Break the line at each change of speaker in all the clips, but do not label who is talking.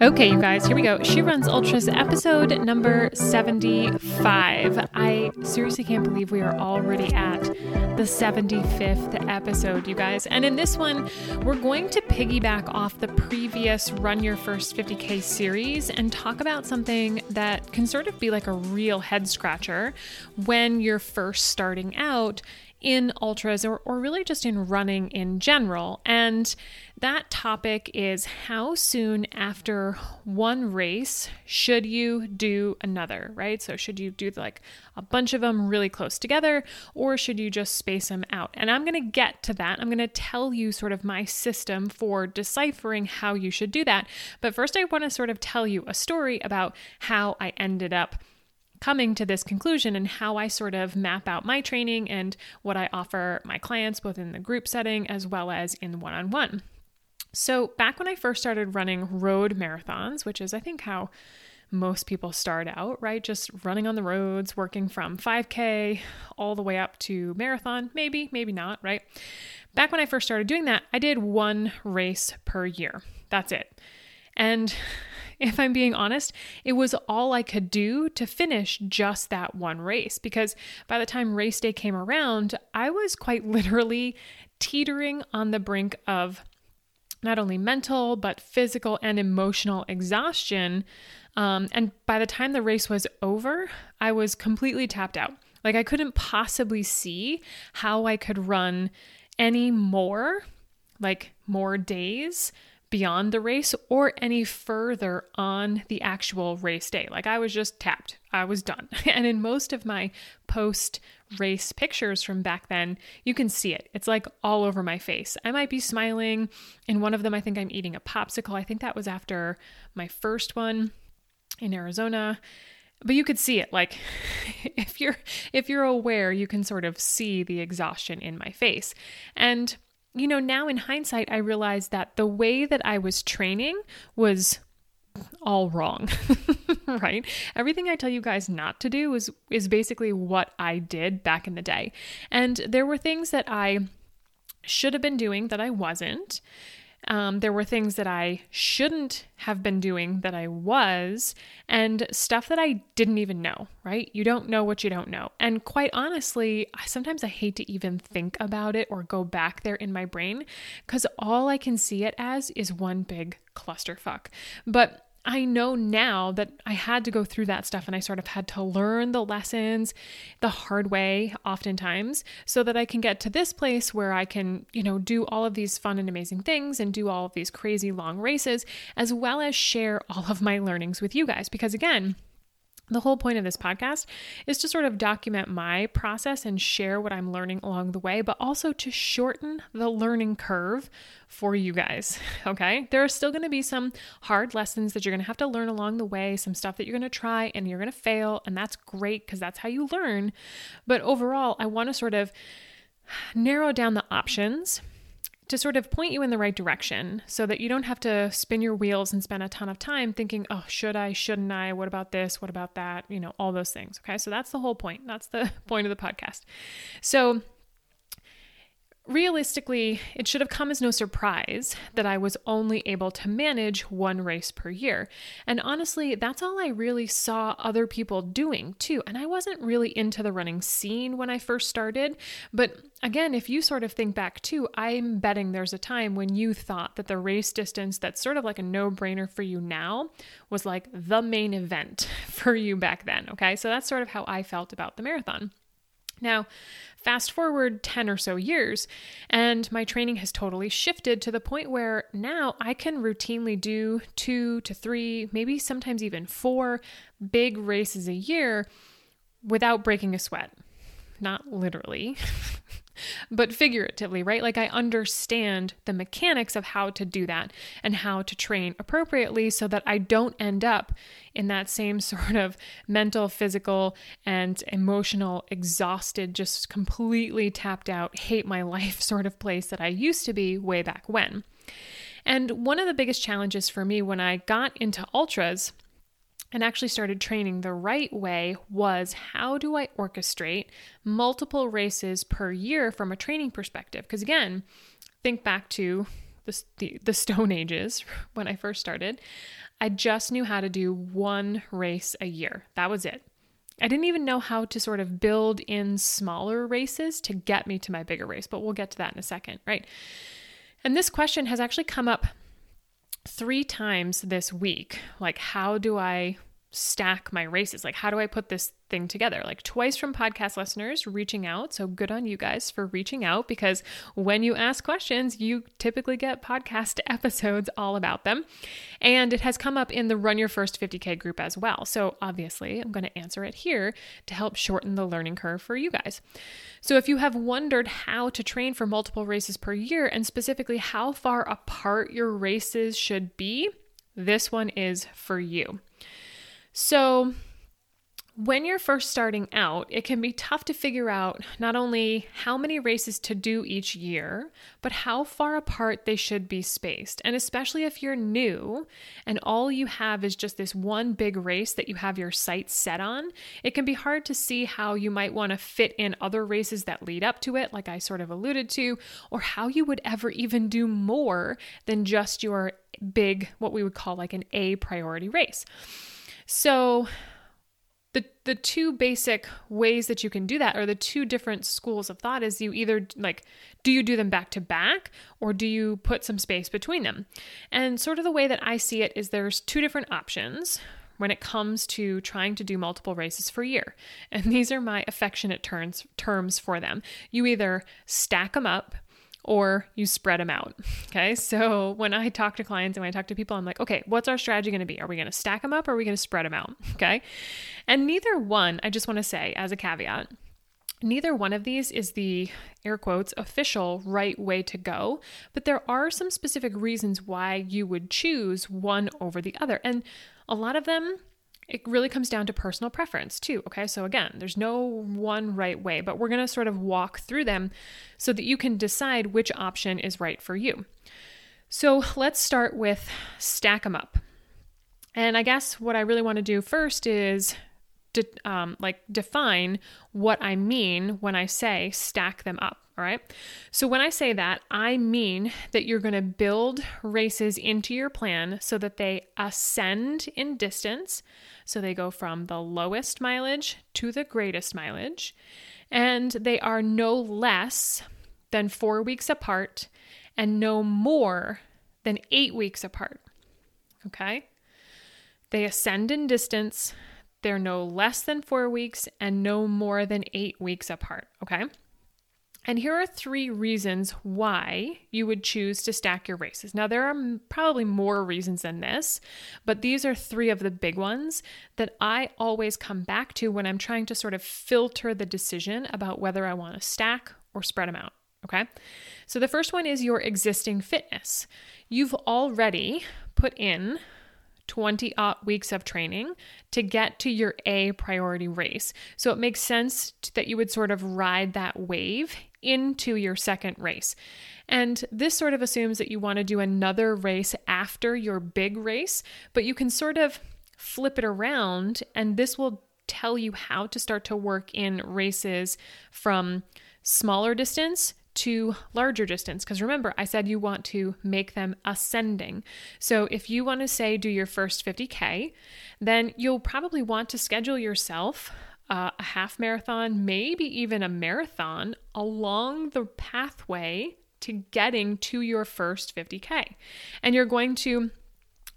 Okay, you guys, here we go. She Runs Ultras episode number 75. I seriously can't believe we are already at the 75th episode, you guys. And in this one, we're going to piggyback off the previous Run Your First 50K series and talk about something that can sort of be like a real head scratcher when you're first starting out in ultras or, or really just in running in general. And that topic is how soon after one race should you do another, right? So, should you do like a bunch of them really close together or should you just space them out? And I'm going to get to that. I'm going to tell you sort of my system for deciphering how you should do that. But first, I want to sort of tell you a story about how I ended up coming to this conclusion and how I sort of map out my training and what I offer my clients, both in the group setting as well as in one on one. So, back when I first started running road marathons, which is, I think, how most people start out, right? Just running on the roads, working from 5K all the way up to marathon, maybe, maybe not, right? Back when I first started doing that, I did one race per year. That's it. And if I'm being honest, it was all I could do to finish just that one race because by the time race day came around, I was quite literally teetering on the brink of not only mental, but physical and emotional exhaustion. Um, and by the time the race was over, I was completely tapped out. Like I couldn't possibly see how I could run any more, like more days beyond the race or any further on the actual race day. Like I was just tapped, I was done. And in most of my post race pictures from back then, you can see it. It's like all over my face. I might be smiling. In one of them, I think I'm eating a popsicle. I think that was after my first one in Arizona but you could see it like if you're if you're aware you can sort of see the exhaustion in my face and you know, now in hindsight, I realize that the way that I was training was all wrong. right? Everything I tell you guys not to do is is basically what I did back in the day. And there were things that I should have been doing that I wasn't. Um, there were things that I shouldn't have been doing that I was, and stuff that I didn't even know, right? You don't know what you don't know. And quite honestly, sometimes I hate to even think about it or go back there in my brain because all I can see it as is one big clusterfuck. But I know now that I had to go through that stuff and I sort of had to learn the lessons the hard way, oftentimes, so that I can get to this place where I can, you know, do all of these fun and amazing things and do all of these crazy long races, as well as share all of my learnings with you guys. Because again, the whole point of this podcast is to sort of document my process and share what I'm learning along the way, but also to shorten the learning curve for you guys. Okay. There are still going to be some hard lessons that you're going to have to learn along the way, some stuff that you're going to try and you're going to fail. And that's great because that's how you learn. But overall, I want to sort of narrow down the options to sort of point you in the right direction so that you don't have to spin your wheels and spend a ton of time thinking, oh, should I, shouldn't I? What about this? What about that? You know, all those things. Okay. So that's the whole point. That's the point of the podcast. So, realistically, it should have come as no surprise that I was only able to manage one race per year. And honestly, that's all I really saw other people doing too. And I wasn't really into the running scene when I first started. But again, if you sort of think back too, I'm betting there's a time when you thought that the race distance that's sort of like a no brainer for you now was like the main event for you back then. Okay. So that's sort of how I felt about the marathon. Now, fast forward 10 or so years, and my training has totally shifted to the point where now I can routinely do two to three, maybe sometimes even four big races a year without breaking a sweat. Not literally, but figuratively, right? Like I understand the mechanics of how to do that and how to train appropriately so that I don't end up in that same sort of mental, physical, and emotional, exhausted, just completely tapped out, hate my life sort of place that I used to be way back when. And one of the biggest challenges for me when I got into ultras and actually started training the right way was how do I orchestrate multiple races per year from a training perspective? Because again, think back to the, the, the Stone Ages when I first started, I just knew how to do one race a year. That was it. I didn't even know how to sort of build in smaller races to get me to my bigger race, but we'll get to that in a second, right? And this question has actually come up three times this week. Like, how do I stack my races? Like, how do I put this thing together? Like, twice from podcast listeners reaching out. So, good on you guys for reaching out because when you ask questions, you typically get podcast episodes all about them. And it has come up in the Run Your First 50K group as well. So, obviously, I'm going to answer it here to help shorten the learning curve for you guys. So, if you have wondered how to train for multiple races per year and specifically how far apart your races should be, this one is for you. So, when you're first starting out, it can be tough to figure out not only how many races to do each year, but how far apart they should be spaced. And especially if you're new and all you have is just this one big race that you have your sights set on, it can be hard to see how you might want to fit in other races that lead up to it, like I sort of alluded to, or how you would ever even do more than just your big, what we would call like an A priority race. So, the the two basic ways that you can do that or the two different schools of thought is you either like do you do them back to back or do you put some space between them? And sort of the way that i see it is there's two different options when it comes to trying to do multiple races for a year. And these are my affectionate terms terms for them. You either stack them up or you spread them out. Okay. So when I talk to clients and when I talk to people, I'm like, okay, what's our strategy going to be? Are we going to stack them up or are we going to spread them out? Okay. And neither one, I just want to say as a caveat, Neither one of these is the air quotes official right way to go, but there are some specific reasons why you would choose one over the other. And a lot of them it really comes down to personal preference too. Okay, so again, there's no one right way, but we're going to sort of walk through them so that you can decide which option is right for you. So let's start with stack them up. And I guess what I really want to do first is de- um, like define what I mean when I say stack them up. All right. So when I say that, I mean that you're going to build races into your plan so that they ascend in distance. So they go from the lowest mileage to the greatest mileage. And they are no less than four weeks apart and no more than eight weeks apart. Okay. They ascend in distance. They're no less than four weeks and no more than eight weeks apart. Okay. And here are three reasons why you would choose to stack your races. Now, there are probably more reasons than this, but these are three of the big ones that I always come back to when I'm trying to sort of filter the decision about whether I want to stack or spread them out. Okay. So the first one is your existing fitness. You've already put in 20 weeks of training to get to your A priority race. So it makes sense that you would sort of ride that wave into your second race. And this sort of assumes that you want to do another race after your big race, but you can sort of flip it around, and this will tell you how to start to work in races from smaller distance to larger distance. Because remember, I said you want to make them ascending. So if you want to say do your first 50K, then you'll probably want to schedule yourself uh, a half marathon, maybe even a marathon along the pathway to getting to your first 50K. And you're going to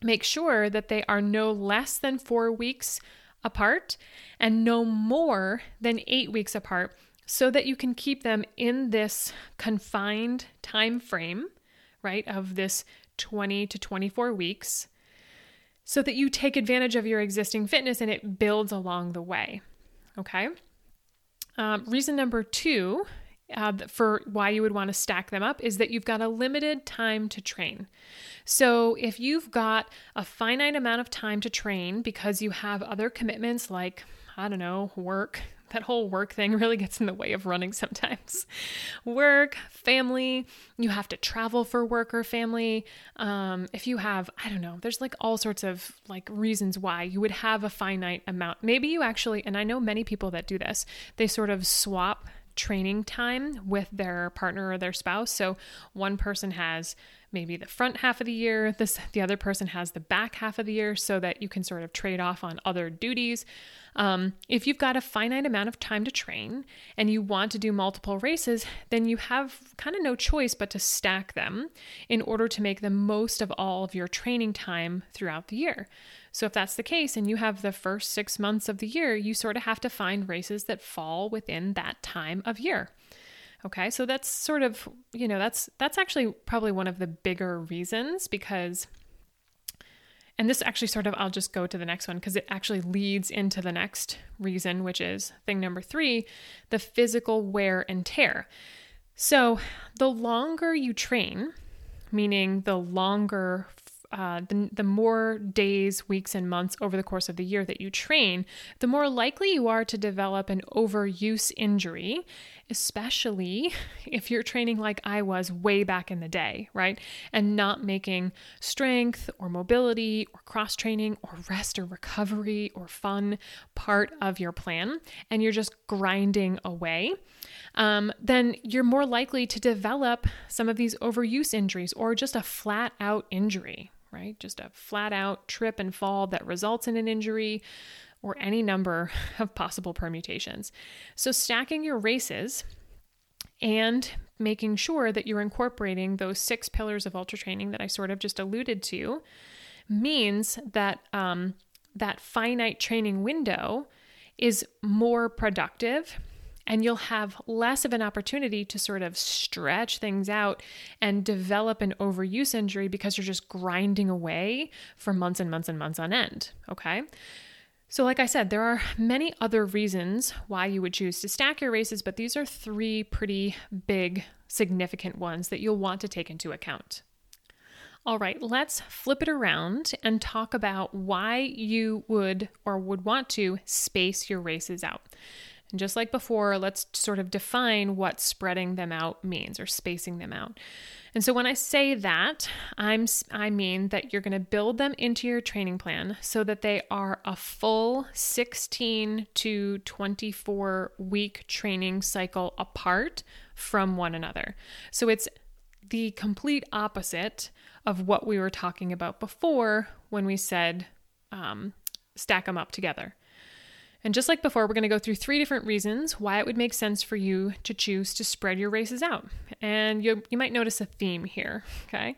make sure that they are no less than four weeks apart and no more than eight weeks apart so that you can keep them in this confined time frame, right, of this 20 to 24 weeks so that you take advantage of your existing fitness and it builds along the way. Okay. Um, reason number two uh, for why you would want to stack them up is that you've got a limited time to train. So, if you've got a finite amount of time to train because you have other commitments like, I don't know, work, that whole work thing really gets in the way of running sometimes. work, family, you have to travel for work or family. Um, if you have, I don't know, there's like all sorts of like reasons why you would have a finite amount. Maybe you actually, and I know many people that do this, they sort of swap training time with their partner or their spouse. So one person has maybe the front half of the year, this the other person has the back half of the year so that you can sort of trade off on other duties. Um, if you've got a finite amount of time to train and you want to do multiple races, then you have kind of no choice but to stack them in order to make the most of all of your training time throughout the year. So, if that's the case and you have the first six months of the year, you sort of have to find races that fall within that time of year. Okay, so that's sort of, you know, that's that's actually probably one of the bigger reasons because and this actually sort of I'll just go to the next one because it actually leads into the next reason, which is thing number 3, the physical wear and tear. So, the longer you train, meaning the longer uh, the, the more days, weeks, and months over the course of the year that you train, the more likely you are to develop an overuse injury, especially if you're training like I was way back in the day, right? And not making strength or mobility or cross training or rest or recovery or fun part of your plan, and you're just grinding away. Um, then you're more likely to develop some of these overuse injuries or just a flat out injury, right? Just a flat out trip and fall that results in an injury or any number of possible permutations. So, stacking your races and making sure that you're incorporating those six pillars of ultra training that I sort of just alluded to means that um, that finite training window is more productive and you'll have less of an opportunity to sort of stretch things out and develop an overuse injury because you're just grinding away for months and months and months on end. Okay. So, like I said, there are many other reasons why you would choose to stack your races, but these are three pretty big, significant ones that you'll want to take into account. All right, let's flip it around and talk about why you would or would want to space your races out. And just like before, let's sort of define what spreading them out means or spacing them out. And so when I say that, I'm I mean that you're going to build them into your training plan so that they are a full 16 to 24 week training cycle apart from one another. So it's the complete opposite of what we were talking about before when we said um, stack them up together. And just like before, we're going to go through three different reasons why it would make sense for you to choose to spread your races out. And you, you might notice a theme here, okay?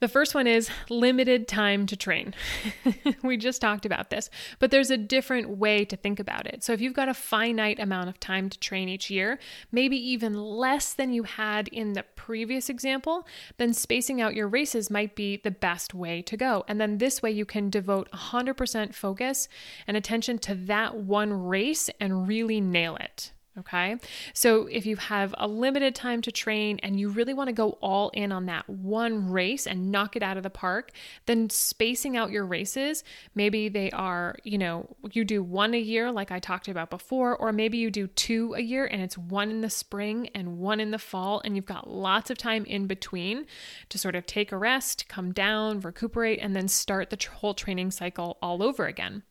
The first one is limited time to train. we just talked about this, but there's a different way to think about it. So if you've got a finite amount of time to train each year, maybe even less than you had in the previous example, then spacing out your races might be the best way to go. And then this way you can devote 100% focus and attention to that one race and really nail it. Okay. So if you have a limited time to train and you really want to go all in on that one race and knock it out of the park, then spacing out your races, maybe they are, you know, you do one a year, like I talked about before, or maybe you do two a year and it's one in the spring and one in the fall, and you've got lots of time in between to sort of take a rest, come down, recuperate, and then start the whole training cycle all over again.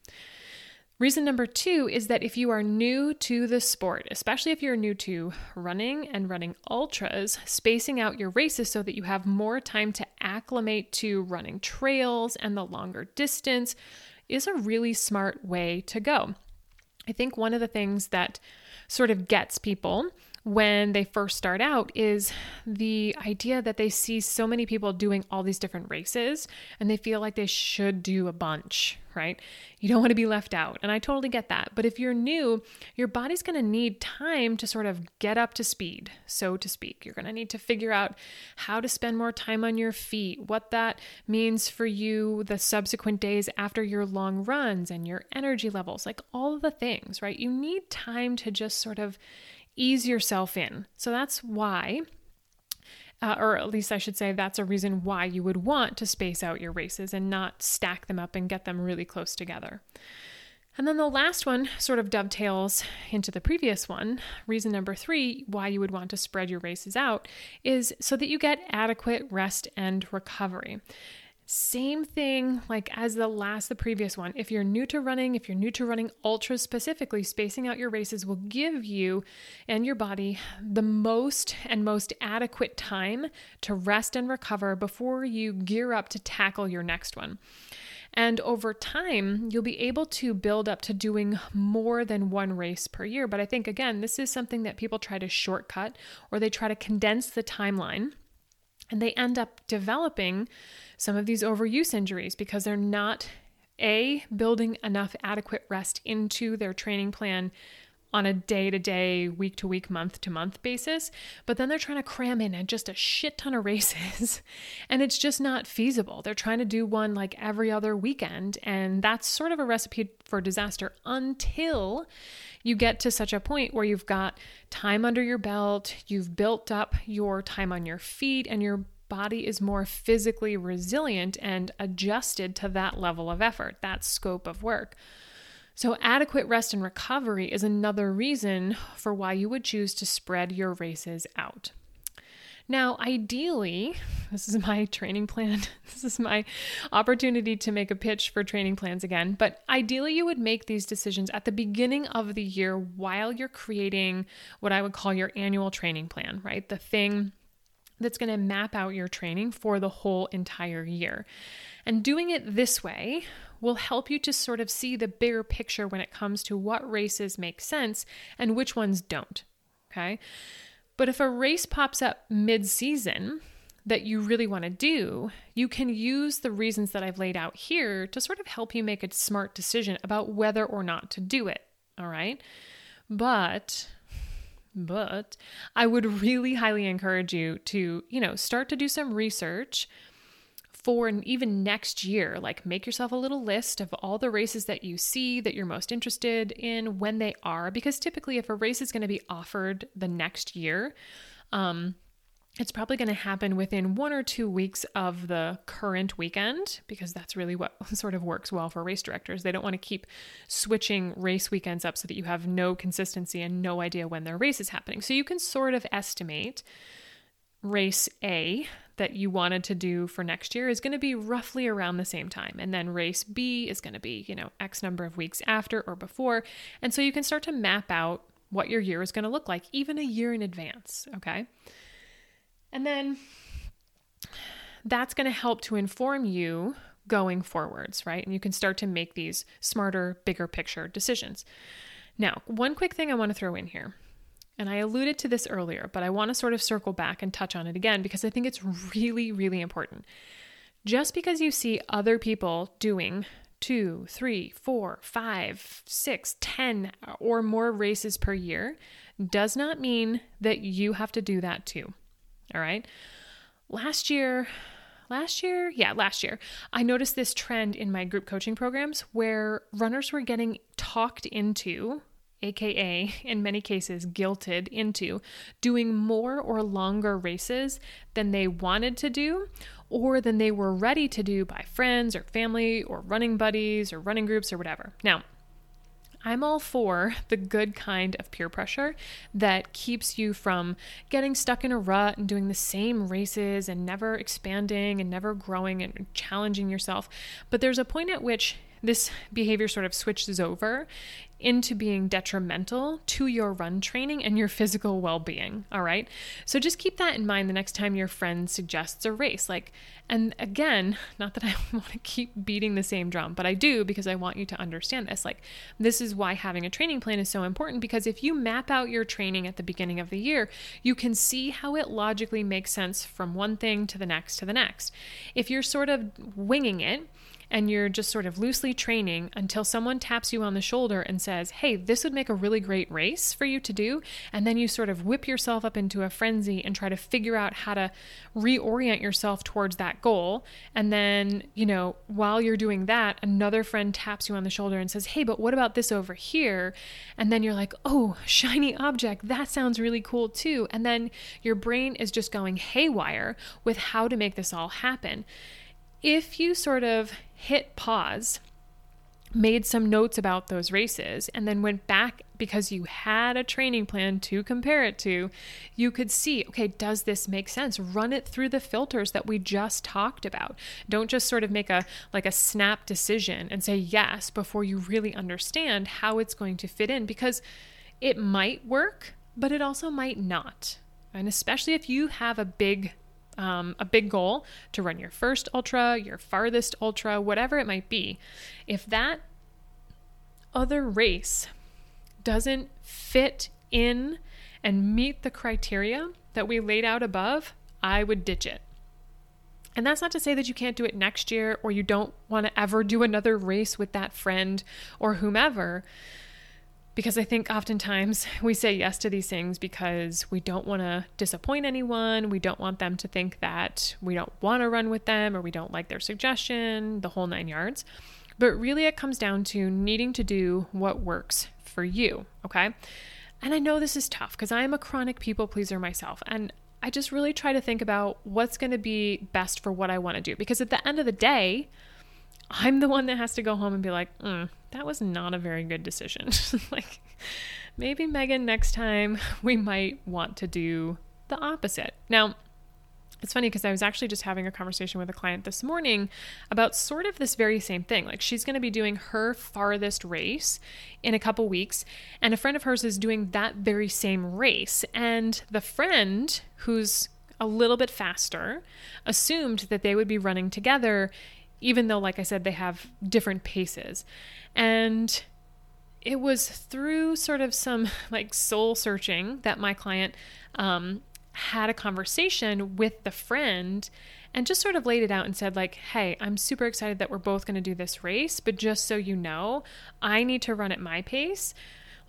Reason number two is that if you are new to the sport, especially if you're new to running and running ultras, spacing out your races so that you have more time to acclimate to running trails and the longer distance is a really smart way to go. I think one of the things that sort of gets people when they first start out is the idea that they see so many people doing all these different races and they feel like they should do a bunch, right? You don't want to be left out. And I totally get that. But if you're new, your body's going to need time to sort of get up to speed, so to speak. You're going to need to figure out how to spend more time on your feet, what that means for you the subsequent days after your long runs and your energy levels, like all the things, right? You need time to just sort of ease yourself in. So that's why, uh, or at least I should say, that's a reason why you would want to space out your races and not stack them up and get them really close together. And then the last one sort of dovetails into the previous one. Reason number three, why you would want to spread your races out, is so that you get adequate rest and recovery. Same thing like as the last, the previous one. If you're new to running, if you're new to running ultra specifically, spacing out your races will give you and your body the most and most adequate time to rest and recover before you gear up to tackle your next one. And over time, you'll be able to build up to doing more than one race per year. But I think, again, this is something that people try to shortcut or they try to condense the timeline and they end up developing some of these overuse injuries because they're not a building enough adequate rest into their training plan on a day to day, week to week, month to month basis, but then they're trying to cram in just a shit ton of races and it's just not feasible. They're trying to do one like every other weekend, and that's sort of a recipe for disaster until you get to such a point where you've got time under your belt, you've built up your time on your feet, and your body is more physically resilient and adjusted to that level of effort, that scope of work. So, adequate rest and recovery is another reason for why you would choose to spread your races out. Now, ideally, this is my training plan. This is my opportunity to make a pitch for training plans again. But ideally, you would make these decisions at the beginning of the year while you're creating what I would call your annual training plan, right? The thing that's going to map out your training for the whole entire year. And doing it this way will help you to sort of see the bigger picture when it comes to what races make sense and which ones don't. Okay. But if a race pops up mid season that you really want to do, you can use the reasons that I've laid out here to sort of help you make a smart decision about whether or not to do it. All right. But but I would really highly encourage you to, you know, start to do some research for even next year. Like, make yourself a little list of all the races that you see that you're most interested in, when they are, because typically, if a race is going to be offered the next year, um, it's probably going to happen within one or two weeks of the current weekend because that's really what sort of works well for race directors. They don't want to keep switching race weekends up so that you have no consistency and no idea when their race is happening. So you can sort of estimate race A that you wanted to do for next year is going to be roughly around the same time. And then race B is going to be, you know, X number of weeks after or before. And so you can start to map out what your year is going to look like, even a year in advance. Okay. And then that's going to help to inform you going forwards, right? And you can start to make these smarter, bigger picture decisions. Now, one quick thing I want to throw in here and I alluded to this earlier, but I want to sort of circle back and touch on it again because I think it's really, really important. Just because you see other people doing two, three, four, five, six, ten, or more races per year does not mean that you have to do that too. All right. Last year, last year, yeah, last year, I noticed this trend in my group coaching programs where runners were getting talked into aka in many cases guilted into doing more or longer races than they wanted to do or than they were ready to do by friends or family or running buddies or running groups or whatever. Now, I'm all for the good kind of peer pressure that keeps you from getting stuck in a rut and doing the same races and never expanding and never growing and challenging yourself. But there's a point at which this behavior sort of switches over into being detrimental to your run training and your physical well being. All right. So just keep that in mind the next time your friend suggests a race. Like, and again, not that I want to keep beating the same drum, but I do because I want you to understand this. Like, this is why having a training plan is so important because if you map out your training at the beginning of the year, you can see how it logically makes sense from one thing to the next to the next. If you're sort of winging it, and you're just sort of loosely training until someone taps you on the shoulder and says, Hey, this would make a really great race for you to do. And then you sort of whip yourself up into a frenzy and try to figure out how to reorient yourself towards that goal. And then, you know, while you're doing that, another friend taps you on the shoulder and says, Hey, but what about this over here? And then you're like, Oh, shiny object. That sounds really cool too. And then your brain is just going haywire with how to make this all happen if you sort of hit pause made some notes about those races and then went back because you had a training plan to compare it to, you could see, okay, does this make sense? Run it through the filters that we just talked about. Don't just sort of make a like a snap decision and say yes before you really understand how it's going to fit in because it might work, but it also might not. And especially if you have a big um, a big goal to run your first ultra, your farthest ultra, whatever it might be, if that other race doesn't fit in and meet the criteria that we laid out above, I would ditch it. And that's not to say that you can't do it next year or you don't want to ever do another race with that friend or whomever because I think oftentimes we say yes to these things because we don't want to disappoint anyone. We don't want them to think that we don't want to run with them or we don't like their suggestion, the whole nine yards. But really, it comes down to needing to do what works for you. Okay. And I know this is tough because I am a chronic people pleaser myself. And I just really try to think about what's going to be best for what I want to do. Because at the end of the day, I'm the one that has to go home and be like, mm, that was not a very good decision. like, maybe Megan, next time we might want to do the opposite. Now, it's funny because I was actually just having a conversation with a client this morning about sort of this very same thing. Like she's going to be doing her farthest race in a couple weeks, and a friend of hers is doing that very same race. And the friend who's a little bit faster assumed that they would be running together even though, like I said, they have different paces. And it was through sort of some like soul searching that my client um, had a conversation with the friend and just sort of laid it out and said like hey i'm super excited that we're both going to do this race but just so you know i need to run at my pace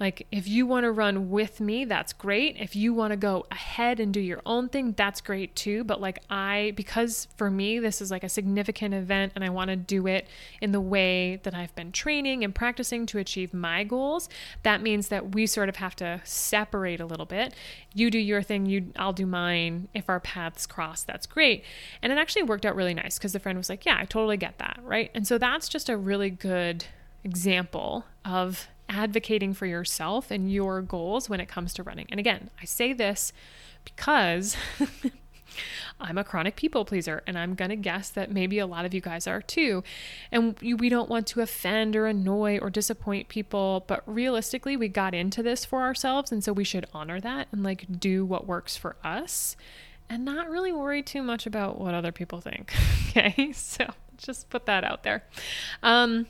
like, if you want to run with me, that's great. If you want to go ahead and do your own thing, that's great too. But, like, I, because for me, this is like a significant event and I want to do it in the way that I've been training and practicing to achieve my goals, that means that we sort of have to separate a little bit. You do your thing, you, I'll do mine. If our paths cross, that's great. And it actually worked out really nice because the friend was like, Yeah, I totally get that. Right. And so that's just a really good example of advocating for yourself and your goals when it comes to running. And again, I say this because I'm a chronic people pleaser, and I'm going to guess that maybe a lot of you guys are too. And we don't want to offend or annoy or disappoint people, but realistically, we got into this for ourselves. And so we should honor that and like do what works for us and not really worry too much about what other people think. okay. So just put that out there. Um,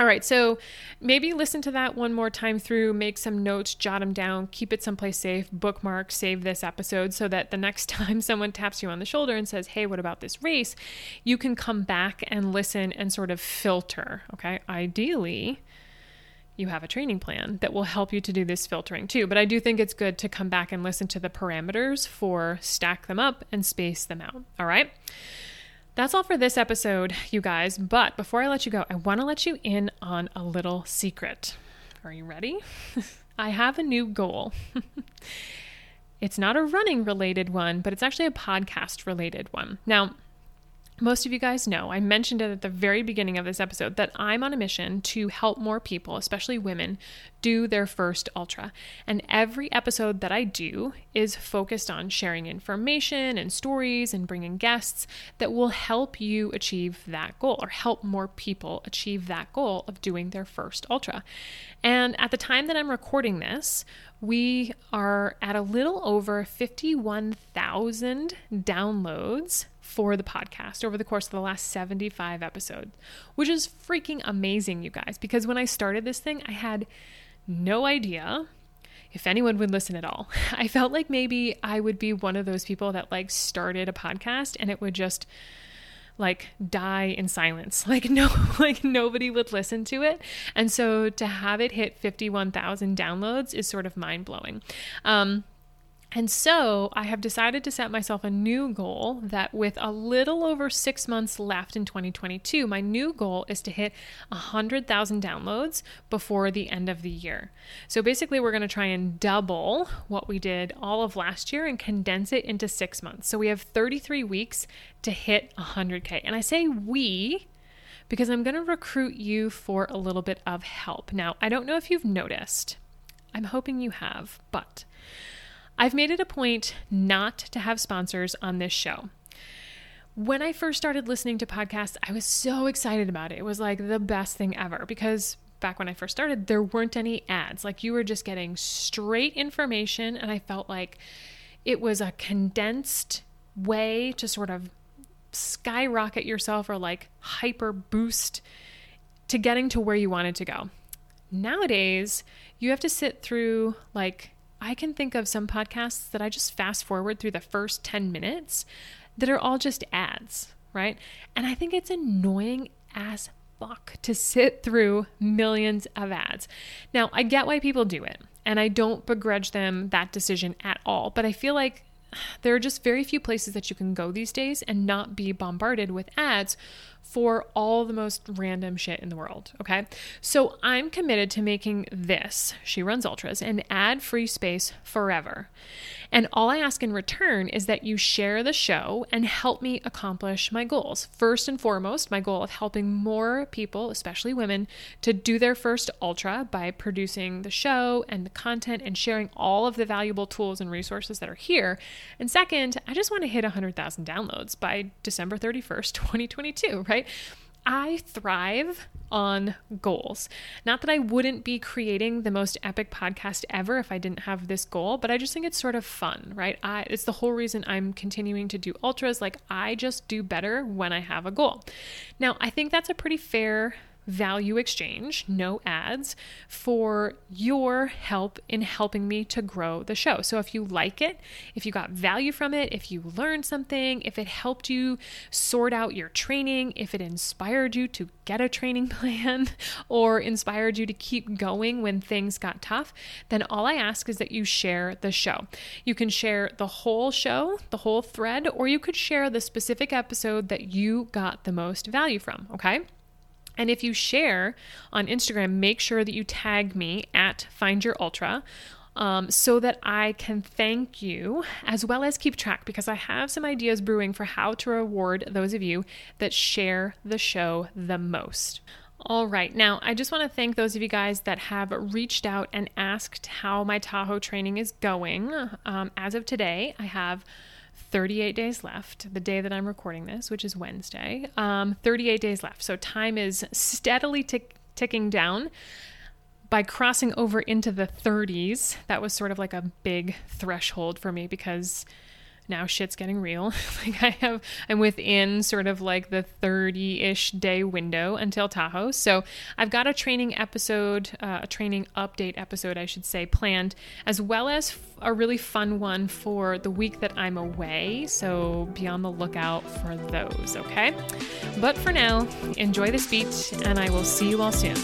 all right, so maybe listen to that one more time through, make some notes, jot them down, keep it someplace safe, bookmark, save this episode so that the next time someone taps you on the shoulder and says, Hey, what about this race? You can come back and listen and sort of filter. Okay, ideally, you have a training plan that will help you to do this filtering too. But I do think it's good to come back and listen to the parameters for stack them up and space them out. All right. That's all for this episode, you guys. But before I let you go, I want to let you in on a little secret. Are you ready? I have a new goal. it's not a running related one, but it's actually a podcast related one. Now, most of you guys know, I mentioned it at the very beginning of this episode, that I'm on a mission to help more people, especially women, do their first ultra. And every episode that I do is focused on sharing information and stories and bringing guests that will help you achieve that goal or help more people achieve that goal of doing their first ultra. And at the time that I'm recording this, we are at a little over 51,000 downloads for the podcast over the course of the last 75 episodes, which is freaking amazing, you guys, because when I started this thing, I had no idea if anyone would listen at all. I felt like maybe I would be one of those people that like started a podcast and it would just like die in silence. Like no like nobody would listen to it. And so to have it hit 51,000 downloads is sort of mind-blowing. Um and so I have decided to set myself a new goal that with a little over six months left in 2022, my new goal is to hit 100,000 downloads before the end of the year. So basically, we're going to try and double what we did all of last year and condense it into six months. So we have 33 weeks to hit 100K. And I say we because I'm going to recruit you for a little bit of help. Now, I don't know if you've noticed, I'm hoping you have, but I've made it a point not to have sponsors on this show. When I first started listening to podcasts, I was so excited about it. It was like the best thing ever because back when I first started, there weren't any ads. Like you were just getting straight information, and I felt like it was a condensed way to sort of skyrocket yourself or like hyper boost to getting to where you wanted to go. Nowadays, you have to sit through like I can think of some podcasts that I just fast forward through the first 10 minutes that are all just ads, right? And I think it's annoying as fuck to sit through millions of ads. Now, I get why people do it, and I don't begrudge them that decision at all, but I feel like there are just very few places that you can go these days and not be bombarded with ads for all the most random shit in the world. Okay. So I'm committed to making this, She Runs Ultras, an ad free space forever. And all I ask in return is that you share the show and help me accomplish my goals. First and foremost, my goal of helping more people, especially women, to do their first ultra by producing the show and the content and sharing all of the valuable tools and resources that are here. And second, I just want to hit 100,000 downloads by December 31st, 2022, right? I thrive on goals. Not that I wouldn't be creating the most epic podcast ever if I didn't have this goal, but I just think it's sort of fun, right? I, it's the whole reason I'm continuing to do ultras. Like, I just do better when I have a goal. Now, I think that's a pretty fair value exchange, no ads, for your help in helping me to grow the show. So if you like it, if you got value from it, if you learned something, if it helped you sort out your training, if it inspired you to get a training plan or inspired you to keep going when things got tough, then all I ask is that you share the show. You can share the whole show, the whole thread, or you could share the specific episode that you got the most value from, okay? And if you share on Instagram, make sure that you tag me at Find Your Ultra. Um, so that I can thank you as well as keep track because I have some ideas brewing for how to reward those of you that share the show the most. All right, now I just want to thank those of you guys that have reached out and asked how my Tahoe training is going. Um, as of today, I have 38 days left, the day that I'm recording this, which is Wednesday. Um, 38 days left. So time is steadily tick- ticking down. By crossing over into the 30s, that was sort of like a big threshold for me because now shit's getting real. like I have, I'm within sort of like the 30 ish day window until Tahoe. So I've got a training episode, uh, a training update episode, I should say, planned, as well as a really fun one for the week that I'm away. So be on the lookout for those, okay? But for now, enjoy this beat, and I will see you all soon.